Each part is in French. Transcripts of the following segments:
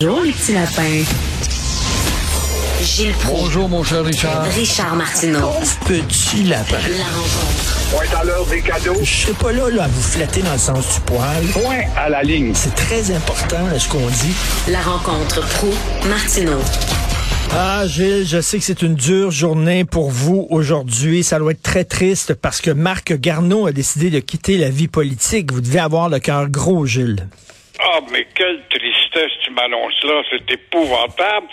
Bonjour, les petits lapins. Gilles Proulx. Bonjour, mon cher Richard. Richard Martineau. Pauvre petit lapin. La rencontre. Point à l'heure des cadeaux. Je serai pas là, là à vous flatter dans le sens du poil. Point à la ligne. C'est très important là, ce qu'on dit. La rencontre pro martineau Ah, Gilles, je sais que c'est une dure journée pour vous aujourd'hui. Ça doit être très triste parce que Marc Garneau a décidé de quitter la vie politique. Vous devez avoir le cœur gros, Gilles. Ah, mais quelle tu m'annonces là, c'est épouvantable.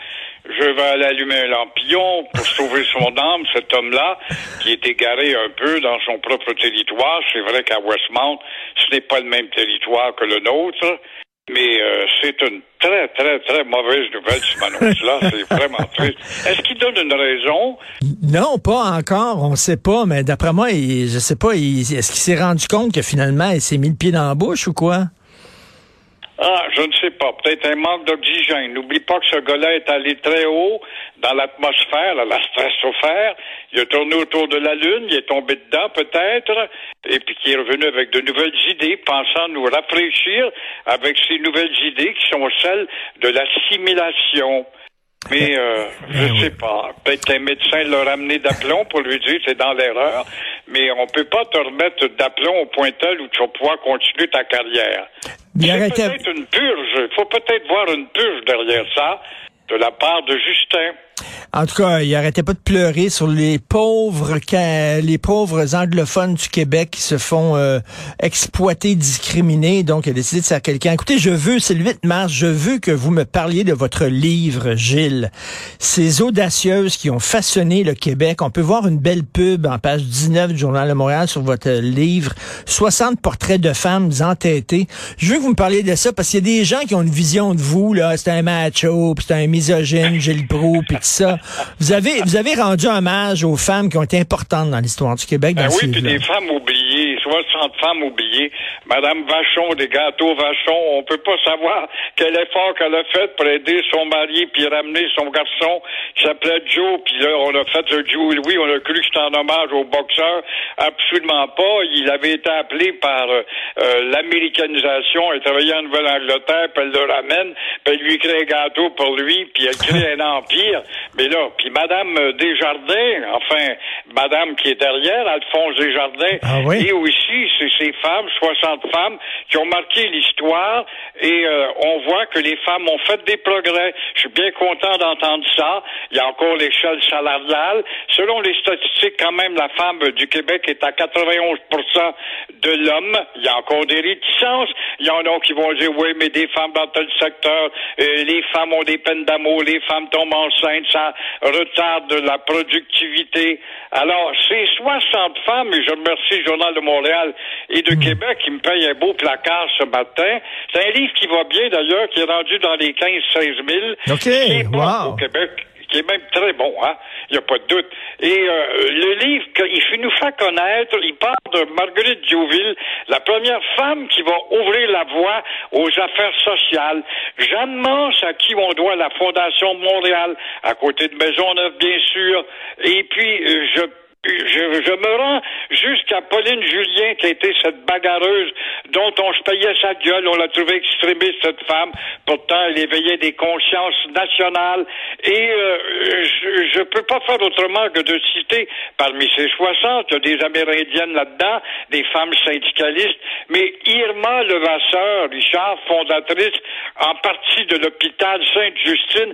Je vais aller allumer un lampillon pour sauver son âme, cet homme-là, qui est égaré un peu dans son propre territoire. C'est vrai qu'à Westmount, ce n'est pas le même territoire que le nôtre, mais euh, c'est une très, très, très mauvaise nouvelle, tu m'annonces là. C'est vraiment triste. Est-ce qu'il donne une raison? Non, pas encore, on sait pas, mais d'après moi, il, je sais pas, est-ce qu'il s'est rendu compte que finalement, il s'est mis le pied dans la bouche ou quoi? Ah, je ne sais pas. Peut-être un manque d'oxygène. N'oublie pas que ce gars-là est allé très haut dans l'atmosphère, à la stratosphère. Il a tourné autour de la Lune, il est tombé dedans peut-être, et puis qui est revenu avec de nouvelles idées, pensant nous rafraîchir avec ces nouvelles idées qui sont celles de l'assimilation. Mais euh, je ne sais pas. Peut-être qu'un médecin l'a ramené d'aplomb pour lui dire c'est dans l'erreur, mais on peut pas te remettre d'aplomb au point tel où tu vas pouvoir continuer ta carrière. Il C'est peut-être une purge. Il faut peut-être voir une purge derrière ça de la part de Justin. En tout cas, il arrêtait pas de pleurer sur les pauvres les pauvres anglophones du Québec qui se font euh, exploiter, discriminer. Donc, il a décidé de faire quelqu'un. Écoutez, je veux, c'est le 8 mars, je veux que vous me parliez de votre livre, Gilles. Ces audacieuses qui ont façonné le Québec. On peut voir une belle pub en page 19 du Journal de Montréal sur votre livre. 60 portraits de femmes entêtées. Je veux que vous me parliez de ça parce qu'il y a des gens qui ont une vision de vous, là. C'est un macho, c'est un misogyne, Gilles Proulx, puis ça. Vous avez, vous avez rendu hommage aux femmes qui ont été importantes dans l'histoire du Québec dans Ben oui, puis des femmes oubliées, 60 femmes oubliées. Madame Vachon, des gâteaux Vachon, on peut pas savoir quel effort qu'elle a fait pour aider son mari puis ramener son garçon qui s'appelait Joe. Puis là, on a fait le Joe Louis, on a cru que c'était en hommage au boxeur. Absolument pas. Il avait été appelé par euh, euh, l'américanisation. Elle travaillait en Nouvelle-Angleterre, puis elle le ramène, puis elle lui crée un gâteau pour lui, puis elle crée un empire. Mais là, puis Madame Desjardins, enfin, Madame qui est derrière, Alphonse Desjardins, Ah oui? et aussi, c'est ces femmes, 60 femmes, qui ont marqué l'histoire et euh, on voit que les femmes ont fait des progrès. Je suis bien content d'entendre ça. Il y a encore l'échelle salariale. Selon les statistiques, quand même, la femme du Québec est à 91% de l'homme. Il y a encore des réticences. Il y en a qui vont dire, oui, mais des femmes dans tel secteur, euh, les femmes ont des peines d'amour, les femmes tombent enceintes, ça retarde la productivité. Alors, ces 60 femmes, et je remercie le Journal de Montréal et de Québec qui me paye un beau placard ce matin. C'est un livre qui va bien d'ailleurs, qui est rendu dans les 15-16 000. OK, Qui est bon wow. au Québec qui est même très bon, hein? Il n'y a pas de doute. Et euh, le livre, il fait nous faire connaître, il parle de Marguerite Diouville, la première femme qui va ouvrir la voie aux affaires sociales. Jeanne Mance, à qui on doit la Fondation Montréal, à côté de Maisonneuve, bien sûr. Et puis, euh, je je, je me rends jusqu'à Pauline Julien, qui a été cette bagarreuse dont on se payait sa gueule. On l'a trouvée extrémiste, cette femme. Pourtant, elle éveillait des consciences nationales. Et euh, je, je peux pas faire autrement que de citer, parmi ces 60, il y a des Amérindiennes là-dedans, des femmes syndicalistes, mais Irma Levasseur, Richard, fondatrice en partie de l'hôpital Sainte-Justine,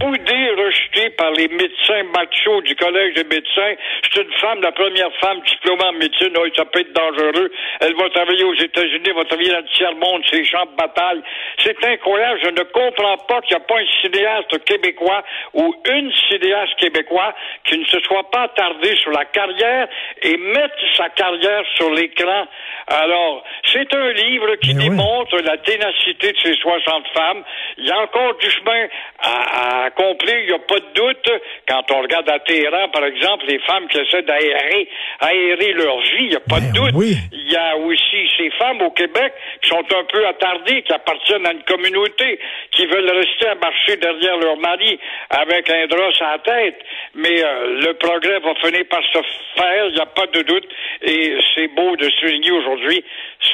boudée, rejetée par les médecins machos du Collège des médecins. Une femme, la première femme diplômée en médecine. Oh, ça peut être dangereux. Elle va travailler aux États-Unis, elle va travailler dans le tiers-monde, ces champs de bataille. C'est incroyable. Je ne comprends pas qu'il n'y a pas un cinéaste québécois ou une cinéaste québécois qui ne se soit pas attardé sur la carrière et mettre sa carrière sur l'écran. Alors, c'est un livre qui Mais oui. démontre la ténacité de ces 60 femmes. Il y a encore du chemin à, à accomplir, il n'y a pas de doute. Quand on regarde à Téhéran, par exemple, les femmes qui essaient d'aérer aérer leur vie, il n'y a pas Ben de doute. oui. Il y a aussi ces femmes au Québec qui sont un peu attardées, qui appartiennent à une communauté, qui veulent rester à marcher derrière leur mari avec un drap la tête. Mais euh, le progrès va finir par se faire, il n'y a pas de doute. Et c'est beau de souligner aujourd'hui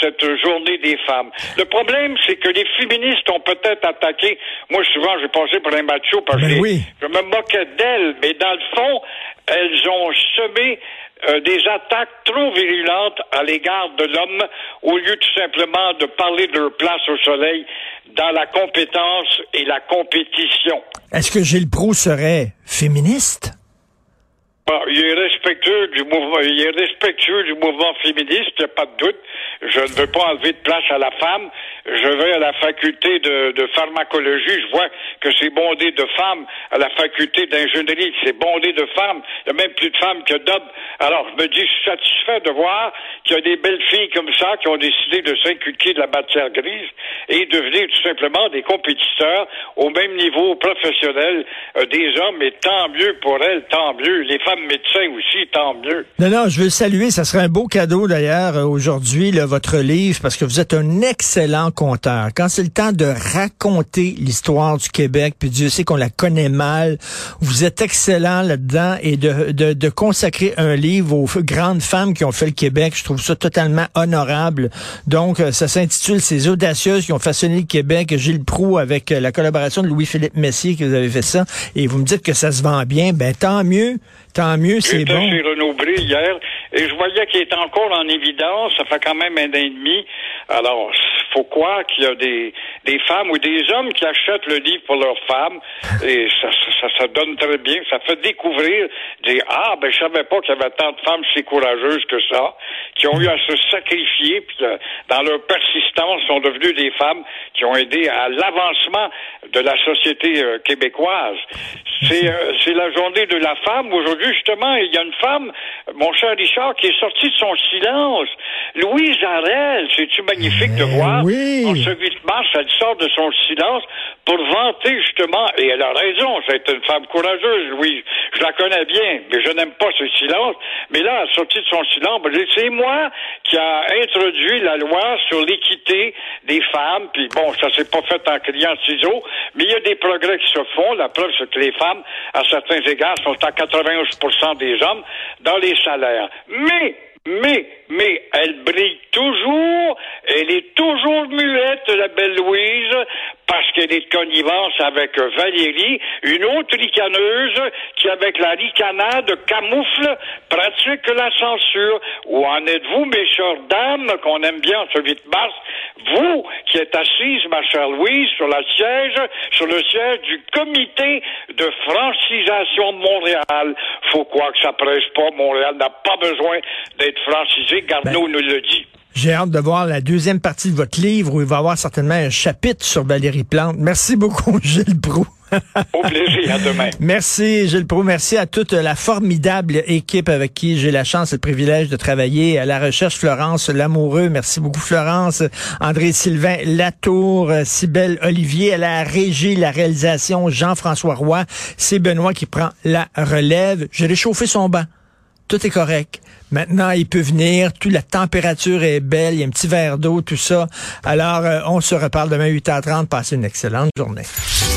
cette journée des femmes. Le problème, c'est que les féministes ont peut-être attaqué. Moi, souvent, j'ai passé pour un macho parce que Ben oui. je me moquais d'elles, mais dans le fond, elles ont semé euh, des attaques trop virulentes à l'égard de l'homme au lieu tout simplement de parler de leur place au soleil dans la compétence et la compétition. Est-ce que Gilles Proux serait féministe? Il est respectueux du mouvement, il est respectueux du mouvement féministe, il n'y a pas de doute. Je ne veux pas enlever de place à la femme. Je vais à la faculté de, de pharmacologie, je vois que c'est bondé de femmes. À la faculté d'ingénierie, c'est bondé de femmes. Il y a même plus de femmes que d'hommes. Alors, je me dis, je suis satisfait de voir qu'il y a des belles filles comme ça qui ont décidé de s'inculquer de la matière grise et devenir tout simplement des compétiteurs au même niveau professionnel euh, des hommes. Et tant mieux pour elles, tant mieux. Les femmes Non, non, je veux le saluer. Ça serait un beau cadeau d'ailleurs euh, aujourd'hui, votre livre, parce que vous êtes un excellent conteur. Quand c'est le temps de raconter l'histoire du Québec, puis Dieu sait qu'on la connaît mal, vous êtes excellent là-dedans et de, de, de consacrer un livre aux grandes femmes qui ont fait le Québec, je trouve ça totalement honorable. Donc, euh, ça s'intitule Ces audacieuses qui ont façonné le Québec. Gilles Proux avec euh, la collaboration de Louis-Philippe Messier que vous avez fait ça. Et vous me dites que ça se vend bien. Ben, tant mieux. Tant mieux, c'est bon. chez Renaud Bré hier et je voyais qu'il est encore en évidence. Ça fait quand même un an et demi. Alors, faut croire qu'il y a des, des femmes ou des hommes qui achètent le livre pour leurs femmes et ça, ça, ça donne très bien. Ça fait découvrir des ah ben je savais pas qu'il y avait tant de femmes si courageuses que ça qui ont eu à se sacrifier puis euh, dans leur persistance sont devenues des femmes qui ont aidé à l'avancement de la société euh, québécoise. C'est euh, c'est la journée de la femme. Aujourd'hui, justement, il y a une femme, mon cher Richard, qui est sortie de son silence. Louise Arel, c'est-tu magnifique de Eh voir? oui. En ce 8 mars, elle sort de son silence pour vanter, justement, et elle a raison, c'est une femme courageuse, Louise. Je la connais bien, mais je n'aime pas ce silence. Mais là, elle sortie de son silence. Ben, C'est moi qui a introduit la loi sur l'équité des femmes. Puis bon, ça s'est pas fait en criant ciseaux, mais il y a des progrès qui se font. La preuve, c'est que les femmes, à certains égards, sont à 91% des hommes dans les salaires. Mais mais, mais, elle brille toujours, elle est toujours muette, la belle Louise, parce qu'elle est de connivence avec Valérie, une autre ricaneuse qui, avec la ricanade, camoufle, pratique la censure. Où en êtes-vous, mes chères dames, qu'on aime bien ce 8 mars, vous qui êtes assise, ma chère Louise, sur la siège, sur le siège du comité de francisation de Montréal. Faut croire que ça presse pas. Montréal n'a pas besoin d'être francisé. Garneau nous le dit. J'ai hâte de voir la deuxième partie de votre livre où il va y avoir certainement un chapitre sur Valérie Plante. Merci beaucoup, Gilles Proux. Au plaisir, à demain. Merci, Gilles Proux. Merci à toute la formidable équipe avec qui j'ai la chance et le privilège de travailler. À la recherche, Florence Lamoureux. Merci beaucoup, Florence. André-Sylvain Latour, Cybelle Olivier. À la régie, la réalisation, Jean-François Roy. C'est Benoît qui prend la relève. J'ai réchauffé son banc. Tout est correct. Maintenant, il peut venir. Toute la température est belle. Il y a un petit verre d'eau, tout ça. Alors, euh, on se reparle demain 8h30. Passez une excellente journée.